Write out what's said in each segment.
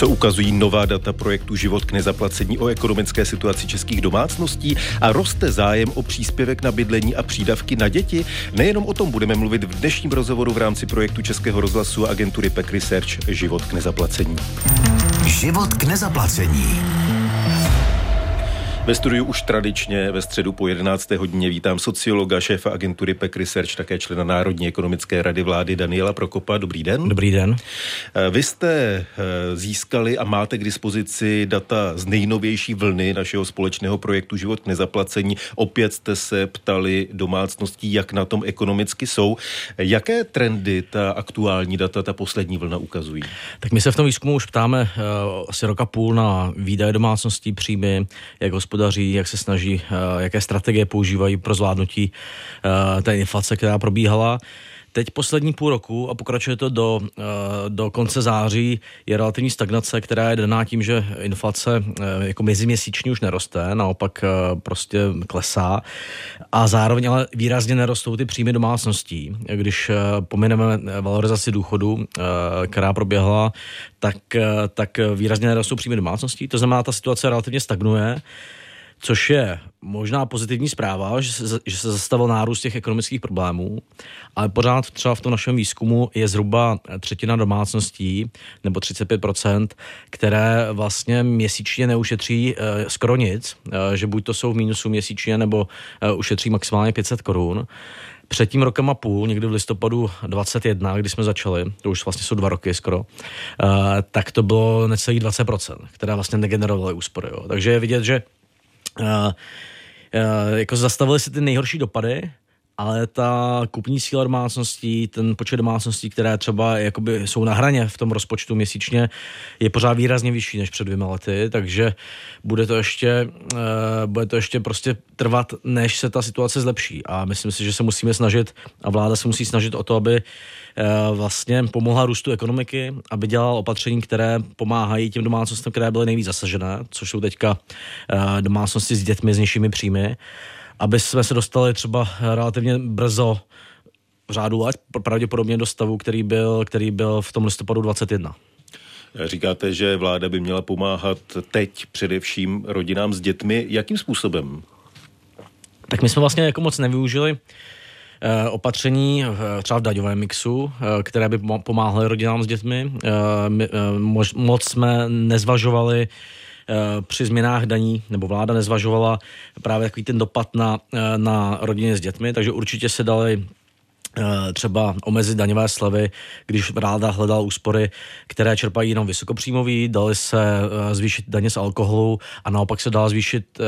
Co ukazují nová data projektu Život k nezaplacení o ekonomické situaci českých domácností a roste zájem o příspěvek na bydlení a přídavky na děti? Nejenom o tom budeme mluvit v dnešním rozhovoru v rámci projektu Českého rozhlasu a agentury PEC Research Život k nezaplacení. Život k nezaplacení. Ve studiu už tradičně ve středu po 11. hodině vítám sociologa, šéfa agentury PEC Research, také člena Národní ekonomické rady vlády Daniela Prokopa. Dobrý den. Dobrý den. Eh, vy jste eh, získali a máte k dispozici data z nejnovější vlny našeho společného projektu Život k nezaplacení. Opět jste se ptali domácností, jak na tom ekonomicky jsou. Jaké trendy ta aktuální data, ta poslední vlna ukazují? Tak my se v tom výzkumu už ptáme uh, asi roka půl na výdaje domácností, příjmy, jak hospodaří, jak se snaží, eh, jaké strategie používají pro zvládnutí eh, té inflace, která probíhala. Teď poslední půl roku a pokračuje to do, eh, do konce září je relativní stagnace, která je daná tím, že inflace jako meziměsíční už neroste, naopak prostě klesá a zároveň ale výrazně nerostou ty příjmy domácností. Když pomineme valorizaci důchodu, která proběhla, tak, tak výrazně nerostou příjmy domácností. To znamená, ta situace relativně stagnuje což je možná pozitivní zpráva, že se, že se zastavil nárůst těch ekonomických problémů, ale pořád třeba v tom našem výzkumu je zhruba třetina domácností, nebo 35%, které vlastně měsíčně neušetří uh, skoro nic, uh, že buď to jsou v mínusu měsíčně, nebo uh, ušetří maximálně 500 korun. Před tím rokem a půl, někdy v listopadu 21, kdy jsme začali, to už vlastně jsou dva roky skoro, tak to bylo necelých 20%, které vlastně negenerovaly úspory. Jo. Takže je vidět, že jako zastavili se ty nejhorší dopady, ale ta kupní síla domácností, ten počet domácností, které třeba jakoby jsou na hraně v tom rozpočtu měsíčně, je pořád výrazně vyšší než před dvěma lety, takže bude to ještě, uh, bude to ještě prostě trvat, než se ta situace zlepší. A myslím si, že se musíme snažit, a vláda se musí snažit o to, aby uh, vlastně pomohla růstu ekonomiky, aby dělala opatření, které pomáhají těm domácnostem, které byly nejvíc zasažené, což jsou teďka uh, domácnosti s dětmi s nižšími příjmy aby jsme se dostali třeba relativně brzo v řádu let, pravděpodobně do stavu, který byl, který byl v tom listopadu 21. Říkáte, že vláda by měla pomáhat teď především rodinám s dětmi. Jakým způsobem? Tak my jsme vlastně jako moc nevyužili eh, opatření eh, třeba v daňovém mixu, eh, které by pomáhaly rodinám s dětmi. Moc jsme nezvažovali při změnách daní, nebo vláda nezvažovala právě takový ten dopad na, eh, na rodiny s dětmi, takže určitě se dali eh, třeba omezit daňové slevy, když vláda hledala úspory, které čerpají jenom vysokopříjmoví, dali se zvýšit daně z alkoholu a naopak se dala zvýšit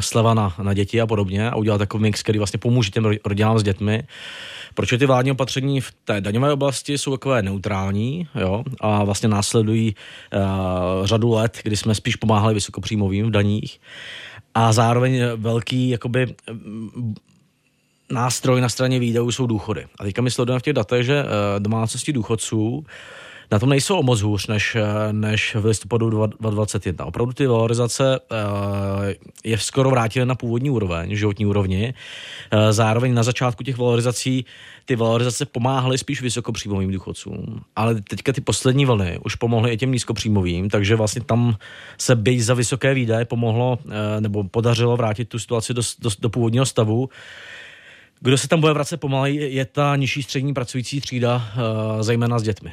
sleva na, na děti a podobně a udělat takový mix, který vlastně pomůže těm rodinám s dětmi. Proč ty vládní opatření v té daňové oblasti jsou takové neutrální jo, a vlastně následují uh, řadu let, kdy jsme spíš pomáhali vysokopříjmovým v daních a zároveň velký jakoby nástroj na straně výdajů jsou důchody. A teďka my sledujeme v těch datech, že uh, domácnosti důchodců na tom nejsou o moc hůř než, eh, než v listopadu 2021. Opravdu ty valorizace uh, je skoro vrátily na původní úroveň, životní úrovni. Zároveň na začátku těch valorizací ty valorizace pomáhaly spíš vysokopříjmovým důchodcům. Ale teďka ty poslední vlny už pomohly i těm nízkopříjmovým, takže vlastně tam se byť za vysoké výdaje pomohlo nebo podařilo vrátit tu situaci do, do, do původního stavu. Kdo se tam bude vracet pomaleji, je ta nižší střední pracující třída, zejména s dětmi.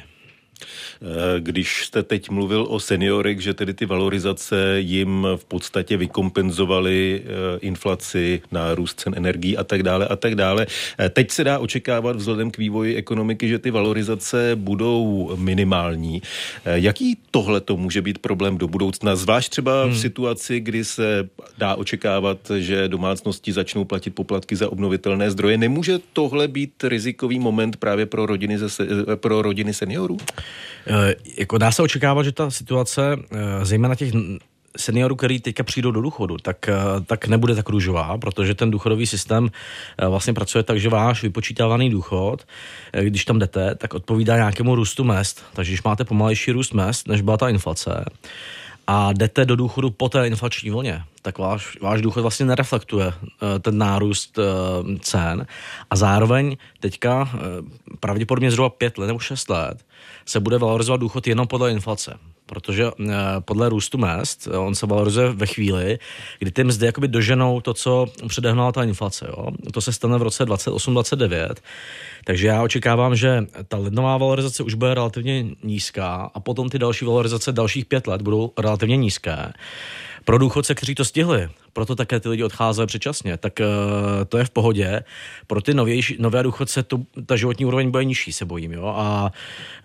Eh, když jste teď mluvil o seniorech, že tedy ty valorizace jim v podstatě vykompenzovaly eh, inflaci, nárůst cen energií a tak dále a tak dále. Eh, teď se dá očekávat vzhledem k vývoji ekonomiky, že ty valorizace budou minimální. Jaký tohle to může být problém do budoucna, zvlášť třeba v hmm. situaci, kdy se dá očekávat, že domácnosti začnou platit poplatky za obnovitelné zdroje. Nemůže tohle být rizikový moment právě pro rodiny, pro rodiny seniorů? Eh, jako dá se očekávat, že ta situace, eh, zejména těch seniorů, který teďka přijdou do důchodu, tak, eh, tak nebude tak růžová, protože ten důchodový systém vlastně pracuje tak, že váš vypočítávaný důchod, když tam jdete, tak odpovídá nějakému růstu mest. Takže když máte pomalejší růst mest, než byla ta inflace, a jdete do důchodu po té inflační vlně, tak váš, váš důchod vlastně nereflektuje uh, ten nárůst uh, cen a zároveň teďka uh, pravděpodobně zhruba pět let nebo šest let se bude valorizovat důchod jenom podle inflace. Protože eh, podle růstu mest, on se valorizuje ve chvíli, kdy ty mzdy jakoby doženou to, co předehnala ta inflace. Jo? To se stane v roce 28-29, takže já očekávám, že ta lednová valorizace už bude relativně nízká a potom ty další valorizace dalších pět let budou relativně nízké. Pro důchodce, kteří to stihli, proto také ty lidi odcházeli předčasně, tak uh, to je v pohodě. Pro ty novější, nové důchodce to, ta životní úroveň bude nižší, se bojím. Jo? A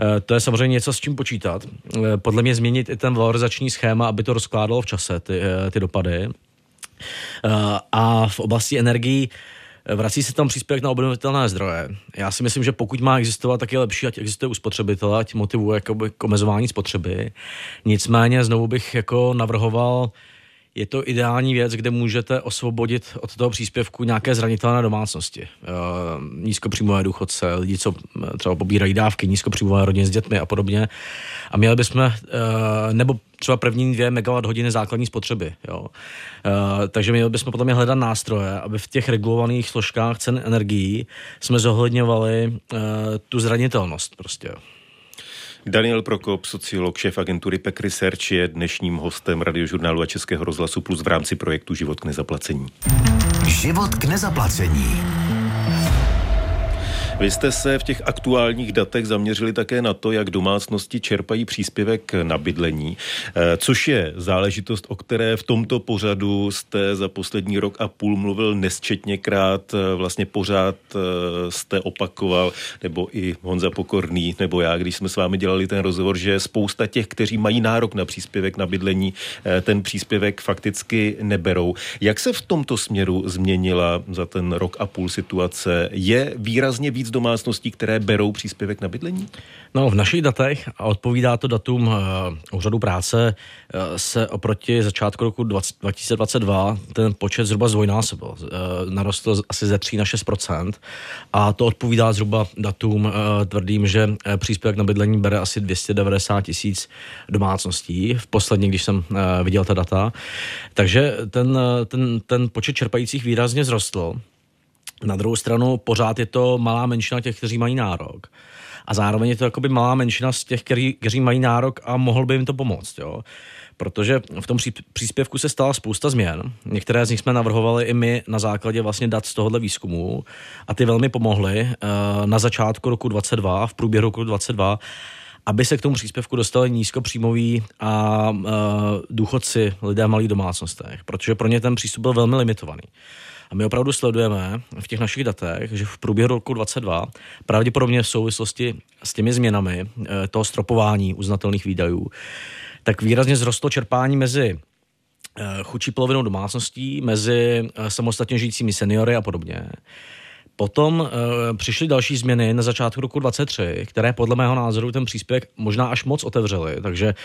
uh, to je samozřejmě něco, s čím počítat. Uh, podle mě změnit i ten valorizační schéma, aby to rozkládalo v čase, ty, uh, ty dopady. Uh, a v oblasti energií Vrací se tam příspěvek na obnovitelné zdroje. Já si myslím, že pokud má existovat, tak je lepší, ať existuje u spotřebitele, ať motivuje k omezování spotřeby. Nicméně znovu bych jako navrhoval je to ideální věc, kde můžete osvobodit od toho příspěvku nějaké zranitelné domácnosti. Nízkopříjmové důchodce, lidi, co třeba pobírají dávky, nízkopříjmové rodiny s dětmi a podobně. A měli bychom, nebo třeba první dvě megawatt hodiny základní spotřeby. Jo. Takže měli bychom potom hledat nástroje, aby v těch regulovaných složkách cen energií jsme zohledňovali tu zranitelnost prostě. Daniel Prokop, sociolog, šéf agentury PEC Research, je dnešním hostem radiožurnálu a Českého rozhlasu Plus v rámci projektu Život k nezaplacení. Život k nezaplacení. Vy jste se v těch aktuálních datech zaměřili také na to, jak domácnosti čerpají příspěvek na bydlení, eh, což je záležitost, o které v tomto pořadu jste za poslední rok a půl mluvil nesčetněkrát, eh, vlastně pořád eh, jste opakoval, nebo i Honza Pokorný, nebo já, když jsme s vámi dělali ten rozhovor, že spousta těch, kteří mají nárok na příspěvek na bydlení, ten příspěvek fakticky neberou. Jak se v tomto směru změnila za ten rok a půl situace? Je výrazně víc domácností, které berou příspěvek na bydlení? No, v našich datech, a odpovídá to datům uh, úřadu práce, uh, se oproti začátku roku 20, 2022 ten počet zhruba zdvojnásobil. Uh, narostl asi ze 3 na 6 a to odpovídá zhruba datům uh, tvrdým, že uh, příspěvek na bydlení bere asi 290 tisíc domácností. V poslední, když jsem uh, viděl ta data. Takže ten, ten, ten počet čerpajících výrazně zrostl. Na druhou stranu pořád je to malá menšina těch, kteří mají nárok. A zároveň je to jakoby malá menšina z těch, kteří, kteří mají nárok a mohl by jim to pomoct. Jo? Protože v tom příspěvku se stala spousta změn. Některé z nich jsme navrhovali i my na základě vlastně dat z tohohle výzkumu a ty velmi pomohly uh, na začátku roku 22, v průběhu roku 22, aby se k tomu příspěvku dostali nízkopříjmoví a uh, důchodci, lidé v malých domácnostech, protože pro ně ten přístup byl velmi limitovaný. A my opravdu sledujeme v těch našich datech, že v průběhu roku 22 pravděpodobně v souvislosti s těmi změnami eh, toho stropování uznatelných výdajů, tak výrazně zrostlo čerpání mezi eh, chudší polovinou domácností, mezi eh, samostatně žijícími seniory a podobně. Potom uh, přišly další změny na začátku roku 23, které podle mého názoru ten příspěvek možná až moc otevřely. Takže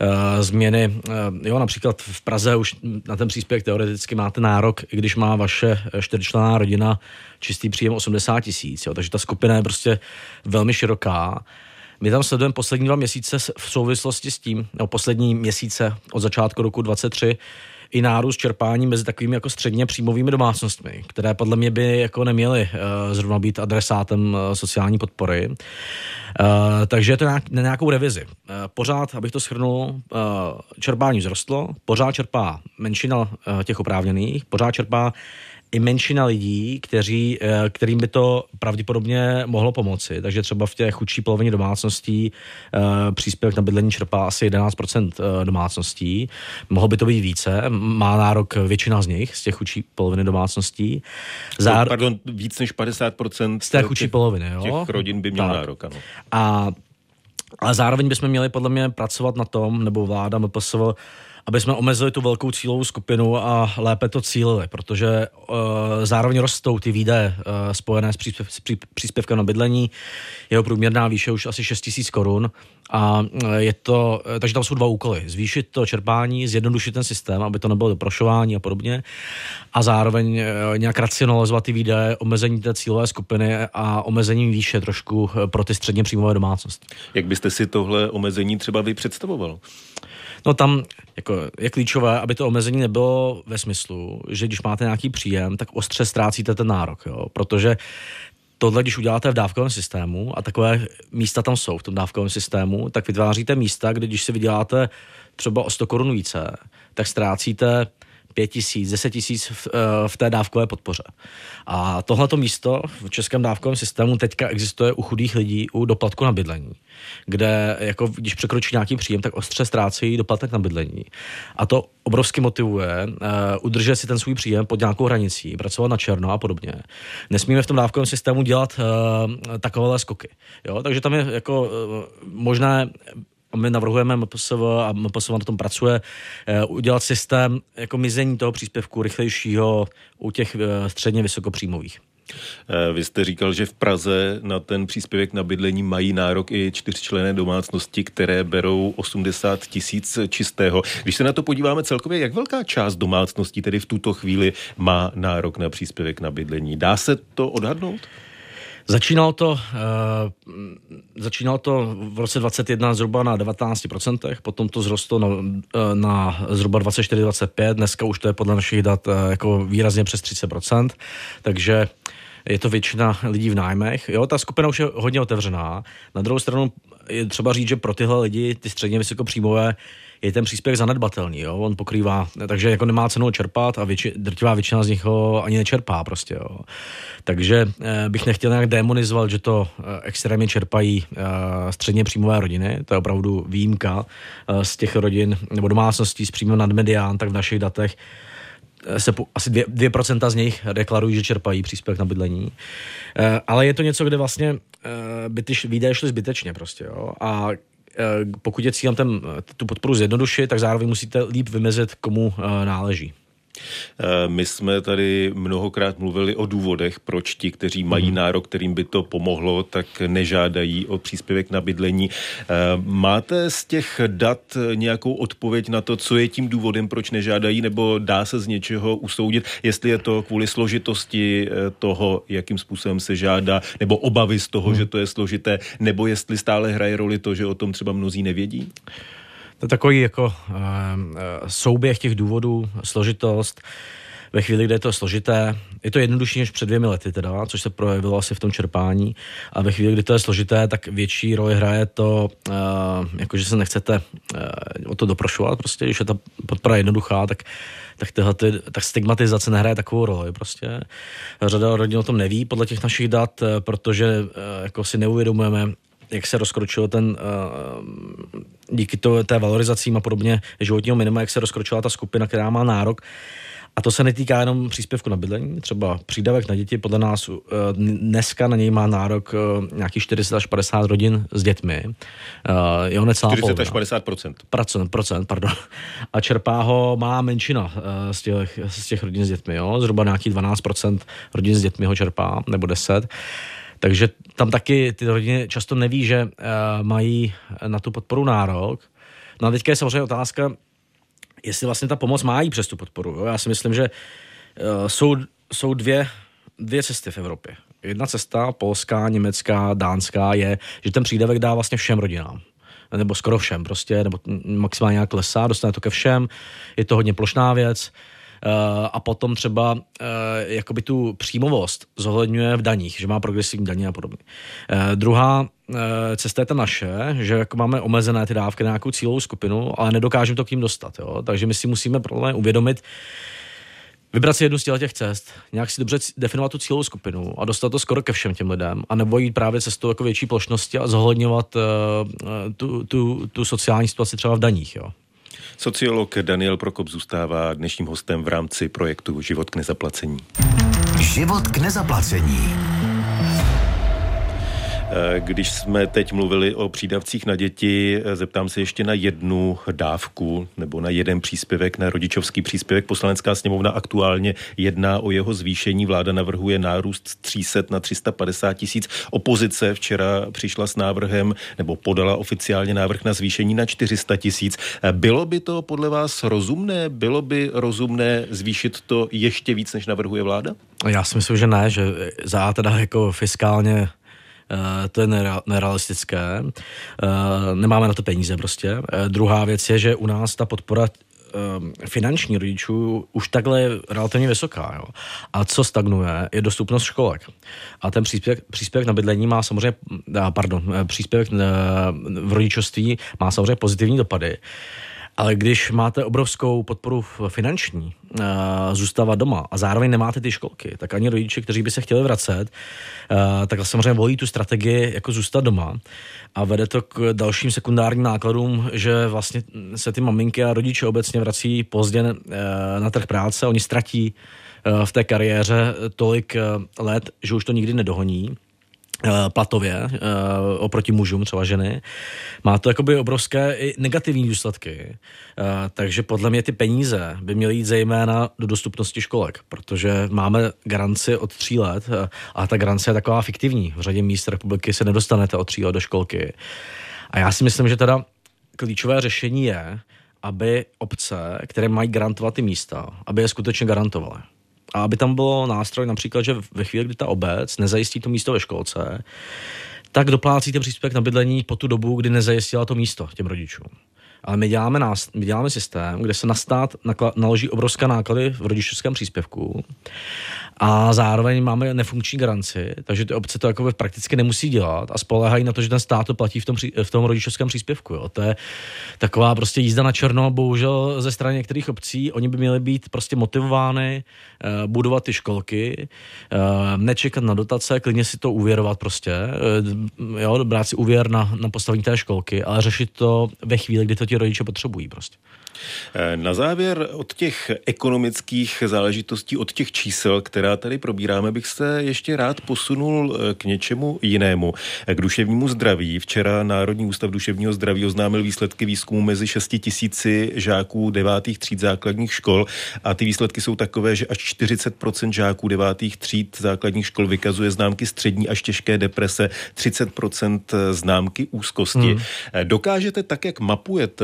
uh, změny, uh, jo, například v Praze už na ten příspěvek teoreticky máte nárok, i když má vaše čtyřčlená rodina čistý příjem 80 tisíc. Takže ta skupina je prostě velmi široká. My tam sledujeme poslední dva měsíce v souvislosti s tím, no poslední měsíce od začátku roku 23, i nárůst čerpání mezi takovými jako středně příjmovými domácnostmi, které podle mě by jako neměly uh, zrovna být adresátem uh, sociální podpory. Uh, takže je to nějak, na nějakou revizi. Uh, pořád, abych to shrnul, uh, čerpání vzrostlo, pořád čerpá menšina uh, těch oprávněných, pořád čerpá i menšina lidí, kteří, eh, kterým by to pravděpodobně mohlo pomoci. Takže třeba v té chudší polovině domácností eh, příspěvek na bydlení čerpá asi 11% eh, domácností. Mohlo by to být více. Má nárok většina z nich, z těch chudší poloviny domácností. Zár... Pardon, víc než 50% z té chudší těch, poloviny, jo? těch rodin by měl tak. nárok, ano. A ale zároveň bychom měli podle mě pracovat na tom, nebo vláda MPSV, aby jsme omezili tu velkou cílovou skupinu a lépe to cílili, protože uh, zároveň rostou ty výdaje uh, spojené s, příspěv, s pří, příspěvkem na bydlení. Jeho průměrná výše už asi 6 tisíc korun a je to, takže tam jsou dva úkoly. Zvýšit to čerpání, zjednodušit ten systém, aby to nebylo doprošování a podobně a zároveň nějak racionalizovat ty výdaje, omezení té cílové skupiny a omezení výše trošku pro ty středně příjmové domácnosti. Jak byste si tohle omezení třeba vy představoval? No tam jako, je klíčové, aby to omezení nebylo ve smyslu, že když máte nějaký příjem, tak ostře ztrácíte ten nárok, jo? protože tohle, když uděláte v dávkovém systému, a takové místa tam jsou v tom dávkovém systému, tak vytváříte místa, kde když si vyděláte třeba o 100 korun více, tak ztrácíte 5 tisíc, 10 tisíc v, eh, v té dávkové podpoře. A tohleto místo v českém dávkovém systému teďka existuje u chudých lidí u doplatku na bydlení, kde jako když překročí nějaký příjem, tak ostře ztrácí doplatek na bydlení. A to obrovsky motivuje uh, udržet si ten svůj příjem pod nějakou hranicí, pracovat na černo a podobně. Nesmíme v tom dávkovém systému dělat uh, takovéhle skoky. Jo? Takže tam je jako uh, možné my navrhujeme MPSV a MPSV na tom pracuje, eh, udělat systém jako mizení toho příspěvku rychlejšího u těch eh, středně vysokopříjmových. Eh, vy jste říkal, že v Praze na ten příspěvek na bydlení mají nárok i čtyřčlené domácnosti, které berou 80 tisíc čistého. Když se na to podíváme celkově, jak velká část domácností tedy v tuto chvíli má nárok na příspěvek na bydlení? Dá se to odhadnout? Začínalo to, uh, začínalo to v roce 21 zhruba na 19%, potom to zrostlo na, eh, na zhruba 24-25, dneska už to je podle našich dat uh, jako výrazně přes 30%, takže je to většina lidí v nájmech. Jo, ta skupina už je hodně otevřená. Na druhou stranu je třeba říct, že pro tyhle lidi, ty středně vysokopříjmové, je ten příspěvek zanedbatelný, jo? on pokrývá, takže jako nemá cenu čerpat a větši, drtivá většina z nich ho ani nečerpá prostě, jo? Takže eh, bych nechtěl nějak demonizovat, že to eh, extrémně čerpají eh, středně příjmové rodiny, to je opravdu výjimka eh, z těch rodin nebo domácností s příjmem nad medián, tak v našich datech eh, se po, asi 2%, 2% z nich deklarují, že čerpají příspěvek na bydlení. E, ale je to něco, kde vlastně e, by ty výdaje šly zbytečně prostě. Jo? A pokud je cílem ten, tu podporu zjednodušit, tak zároveň musíte líp vymezit, komu eh, náleží. Eh, my jsme tady mnohokrát mluvili o důvodech, proč ti, kteří mají mm. nárok, kterým by to pomohlo, tak nežádají o příspěvek na bydlení. Eh, máte z těch dat nějakou odpověď na to, co je tím důvodem, proč nežádají, nebo dá se z něčeho usoudit, jestli je to kvůli složitosti eh, toho, jakým způsobem se žádá, nebo obavy z toho, mm. že to je složité, nebo jestli stále hraje roli to, že o tom třeba mnozí nevědí? To je takový jako uh, souběh těch důvodů, složitost. Ve chvíli, kde je to složité, je to jednodušší než před dvěmi lety teda, což se projevilo asi v tom čerpání. A ve chvíli, kdy to je složité, tak větší roli hraje to, uh, jako že se nechcete uh, o to doprošovat. Prostě, když je ta podpora jednoduchá, tak tak, tyhle, ty, tak stigmatizace nehraje takovou roli. Prostě. Řada rodin o tom neví podle těch našich dat, protože jako si neuvědomujeme, jak se rozkročil ten, uh, díky to, té valorizacím a podobně životního minima, jak se rozkročila ta skupina, která má nárok. A to se netýká jenom příspěvku na bydlení, třeba přídavek na děti, podle nás uh, dneska na něj má nárok uh, nějakých 40 až 50 rodin s dětmi. Uh, je ho necelá 40 až 50 procent. procent. pardon. A čerpá ho má menšina z, těch, z těch rodin s dětmi, jo? zhruba nějakých 12% rodin s dětmi ho čerpá, nebo 10. Takže tam taky ty rodiny často neví, že uh, mají na tu podporu nárok. No a teďka je samozřejmě otázka, jestli vlastně ta pomoc má jít přes tu podporu. Jo? Já si myslím, že uh, jsou, jsou dvě, dvě cesty v Evropě. Jedna cesta, polská, německá, dánská, je, že ten přídavek dá vlastně všem rodinám nebo skoro všem prostě, nebo maximálně nějak klesá, dostane to ke všem, je to hodně plošná věc, Eh, a potom třeba eh, jakoby tu příjmovost zohledňuje v daních, že má progresivní daně a podobně. Eh, druhá cesta je ta naše, že jako máme omezené ty dávky na nějakou cílovou skupinu, ale nedokážeme to k ním dostat. Jo? Takže my si musíme problém uvědomit, vybrat si jednu z těch cest, nějak si dobře definovat tu cílovou skupinu a dostat to skoro ke všem těm lidem a nebo jít právě cestou jako větší plošnosti a zohledňovat uh, tu, tu, tu sociální situaci třeba v daních. Jo. Sociolog Daniel Prokop zůstává dnešním hostem v rámci projektu Život k nezaplacení. Život k nezaplacení. Když jsme teď mluvili o přídavcích na děti, zeptám se ještě na jednu dávku nebo na jeden příspěvek, na rodičovský příspěvek. Poslanecká sněmovna aktuálně jedná o jeho zvýšení. Vláda navrhuje nárůst z 300 na 350 tisíc. Opozice včera přišla s návrhem nebo podala oficiálně návrh na zvýšení na 400 tisíc. Bylo by to podle vás rozumné? Bylo by rozumné zvýšit to ještě víc, než navrhuje vláda? Já si myslím, že ne, že za teda jako fiskálně to je nerealistické, eh, nemáme na to peníze prostě. Eh, druhá věc je, že u nás ta podpora finanční rodičů už takhle je relativně vysoká. Jo. A co stagnuje, je dostupnost školek. A ten příspěvek, příspěvek na bydlení má samozřejmě, pardon, příspěvek v rodičovství má samozřejmě pozitivní dopady. Ale když máte obrovskou podporu finanční, uh, zůstávat doma a zároveň nemáte ty školky, tak ani rodiče, kteří by se chtěli vracet, uh, tak samozřejmě volí tu strategii jako zůstat doma a vede to k dalším sekundárním nákladům, že vlastně se ty maminky a rodiče obecně vrací pozdě uh, na trh práce, oni ztratí v té kariéře tolik let, že už to nikdy nedohoní. Eh, platově uh, oproti mužům, třeba ženy. Má to jakoby obrovské i negativní důsledky. Uh, takže podle mě ty peníze by měly jít zejména do dostupnosti školek, protože máme garanci od tří let a ta garance je taková fiktivní. V řadě míst republiky se nedostanete od tří let do školky. A já si myslím, že teda klíčové řešení je, aby obce, které mají garantovat ty místa, aby je skutečně garantovaly a aby tam bylo nástroj například, že ve chvíli, kdy ta obec nezajistí to místo ve školce, tak doplácíte příspěvek na bydlení po tu dobu, kdy nezajistila to místo těm rodičům. Ale my děláme, nás, my děláme systém, kde se na stát naloží obrovské náklady v rodičovském příspěvku a zároveň máme nefunkční garanci, takže ty obce to jako prakticky nemusí dělat a spolehají na to, že ten stát to platí v tom, v tom rodičovském příspěvku. Jo. To je taková prostě jízda na černo, bohužel ze strany některých obcí. Oni by měli být prostě motivovány uh, budovat ty školky, uh, nečekat na dotace, klidně si to uvěrovat prostě, uh, jo, brát si úvěr na, na postavení té školky, ale řešit to ve chvíli, kdy to ti rodiče potřebují prostě. Eh, na závěr od těch ekonomických záležitostí, od těch čísel, která tady probíráme, bych se ještě rád posunul eh, k něčemu jinému, k duševnímu zdraví. Včera Národní ústav duševního zdraví oznámil výsledky výzkumu mezi 6 tisíci žáků devátých tříd základních škol a ty výsledky jsou takové, že až 40% žáků devátých tříd základních škol vykazuje známky střední až těžké deprese, 30% známky úzkosti. Hmm. Eh, dokážete tak, jak mapujete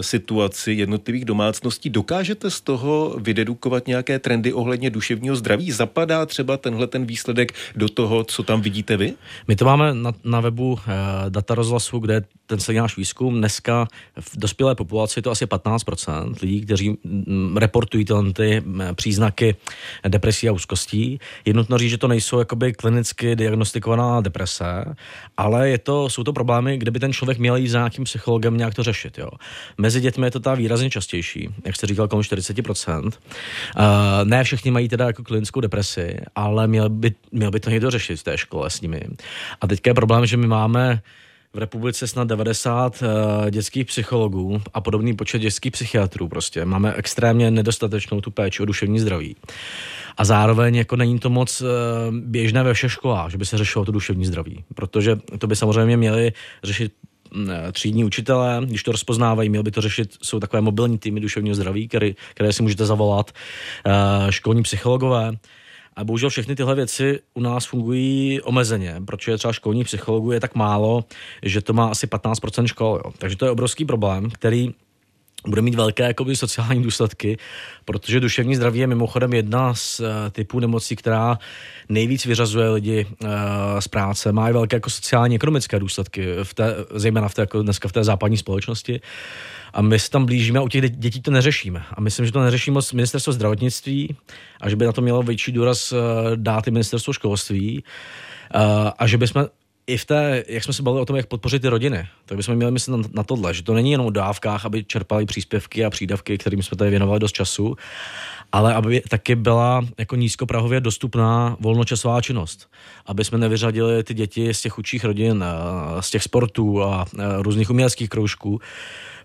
situaci jednotlivých domácností. Dokážete z toho vydedukovat nějaké trendy ohledně duševního zdraví? Zapadá třeba tenhle ten výsledek do toho, co tam vidíte vy? My to máme na, na webu eh, data rozhlasu, kde ten celý náš výzkum. Dneska v dospělé populaci je to asi 15% lidí, kteří mm, reportují ty mm, příznaky depresí a úzkostí. Je nutno říct, že to nejsou jakoby klinicky diagnostikovaná deprese, ale je to, jsou to problémy, kde by ten člověk měl jít za nějakým psychologem nějak to řešit. Jo. Mezi dětmi je to ta výrazně častější, jak jste říkal, kolem 40%. Uh, ne všichni mají teda jako klinickou depresi, ale měl by, měl by to někdo řešit v té škole s nimi. A teďka je problém, že my máme v republice snad 90 uh, eh, dětských psychologů a podobný počet dětských psychiatrů prostě. Máme extrémně nedostatečnou tu péči o duševní zdraví. A zároveň jako není to moc uh, běžné ve všech školách, že by se řešilo to duševní zdraví, protože to by samozřejmě měli řešit eh, třídní učitelé, když to rozpoznávají, měl by to řešit, jsou takové mobilní týmy duševního zdraví, které, které si můžete zavolat, uh, školní psychologové, a bohužel všechny tyhle věci u nás fungují omezeně, protože třeba školní psychologů je tak málo, že to má asi 15% škol. Jo. Takže to je obrovský problém, který bude mít velké jakoby, sociální důsledky, protože duševní zdraví je mimochodem jedna z uh, typů nemocí, která nejvíc vyřazuje lidi uh, z práce. Má i velké jako sociální ekonomické důsledky, v té, zejména v té, jako dneska v té západní společnosti. A my se tam blížíme a u těch dětí to neřešíme. A myslím, že to neřeší moc ministerstvo zdravotnictví a že by na to mělo větší důraz uh, dát i ministerstvo školství. Uh, a že bychom i v té, jak jsme se bavili o tom, jak podpořit ty rodiny, tak bychom měli myslet na, na tohle, že to není jenom o dávkách, aby čerpali příspěvky a přídavky, kterým jsme tady věnovali dost času, ale aby taky byla jako nízkoprahově dostupná volnočasová činnost. Aby jsme nevyřadili ty děti z těch chudších rodin, z těch sportů a různých uměleckých kroužků,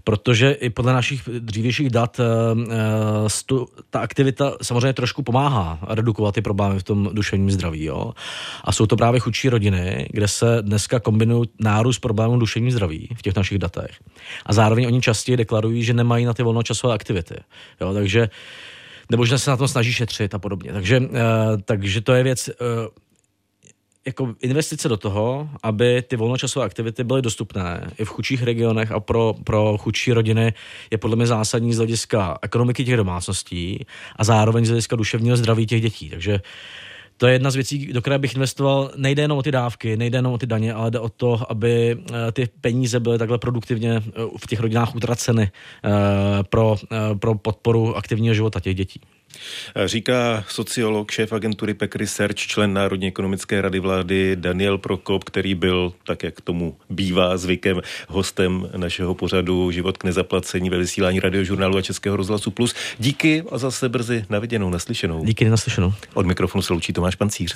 protože i podle našich dřívějších dat eh, eh, ta aktivita samozřejmě trošku pomáhá redukovat ty problémy v tom duševním zdraví. Jo? A jsou to právě chudší rodiny, kde se dneska kombinují nárůst problémů duševní zdraví v těch našich datech. A zároveň oni častěji deklarují, že nemají na ty volnočasové aktivity. Jo? Takže nebo že se na tom snaží šetřit a podobně. Takže, uh, takže to je věc, uh, jako investice do toho, aby ty volnočasové aktivity byly dostupné i v chudších regionech a pro, pro chudší rodiny je podle mě zásadní z hlediska ekonomiky těch domácností a zároveň z hlediska duševního zdraví těch dětí. Takže to je jedna z věcí, do které bych investoval. Nejde jenom o ty dávky, nejde jenom o ty daně, ale jde o to, aby eh, ty peníze byly takhle produktivně eh, v těch rodinách utraceny eh, pro, pro podporu aktivního života těch dětí. Říká sociolog, šéf agentury PEC Research, člen Národní ekonomické rady vlády Daniel Prokop, který byl, tak jak tomu bývá zvykem, hostem našeho pořadu Život k nezaplacení ve vysílání radiožurnálu a Českého rozhlasu Plus. Díky a zase brzy naviděnou, naslyšenou. Díky, naslyšenou. Od mikrofonu se loučí Tomáš Pancíř.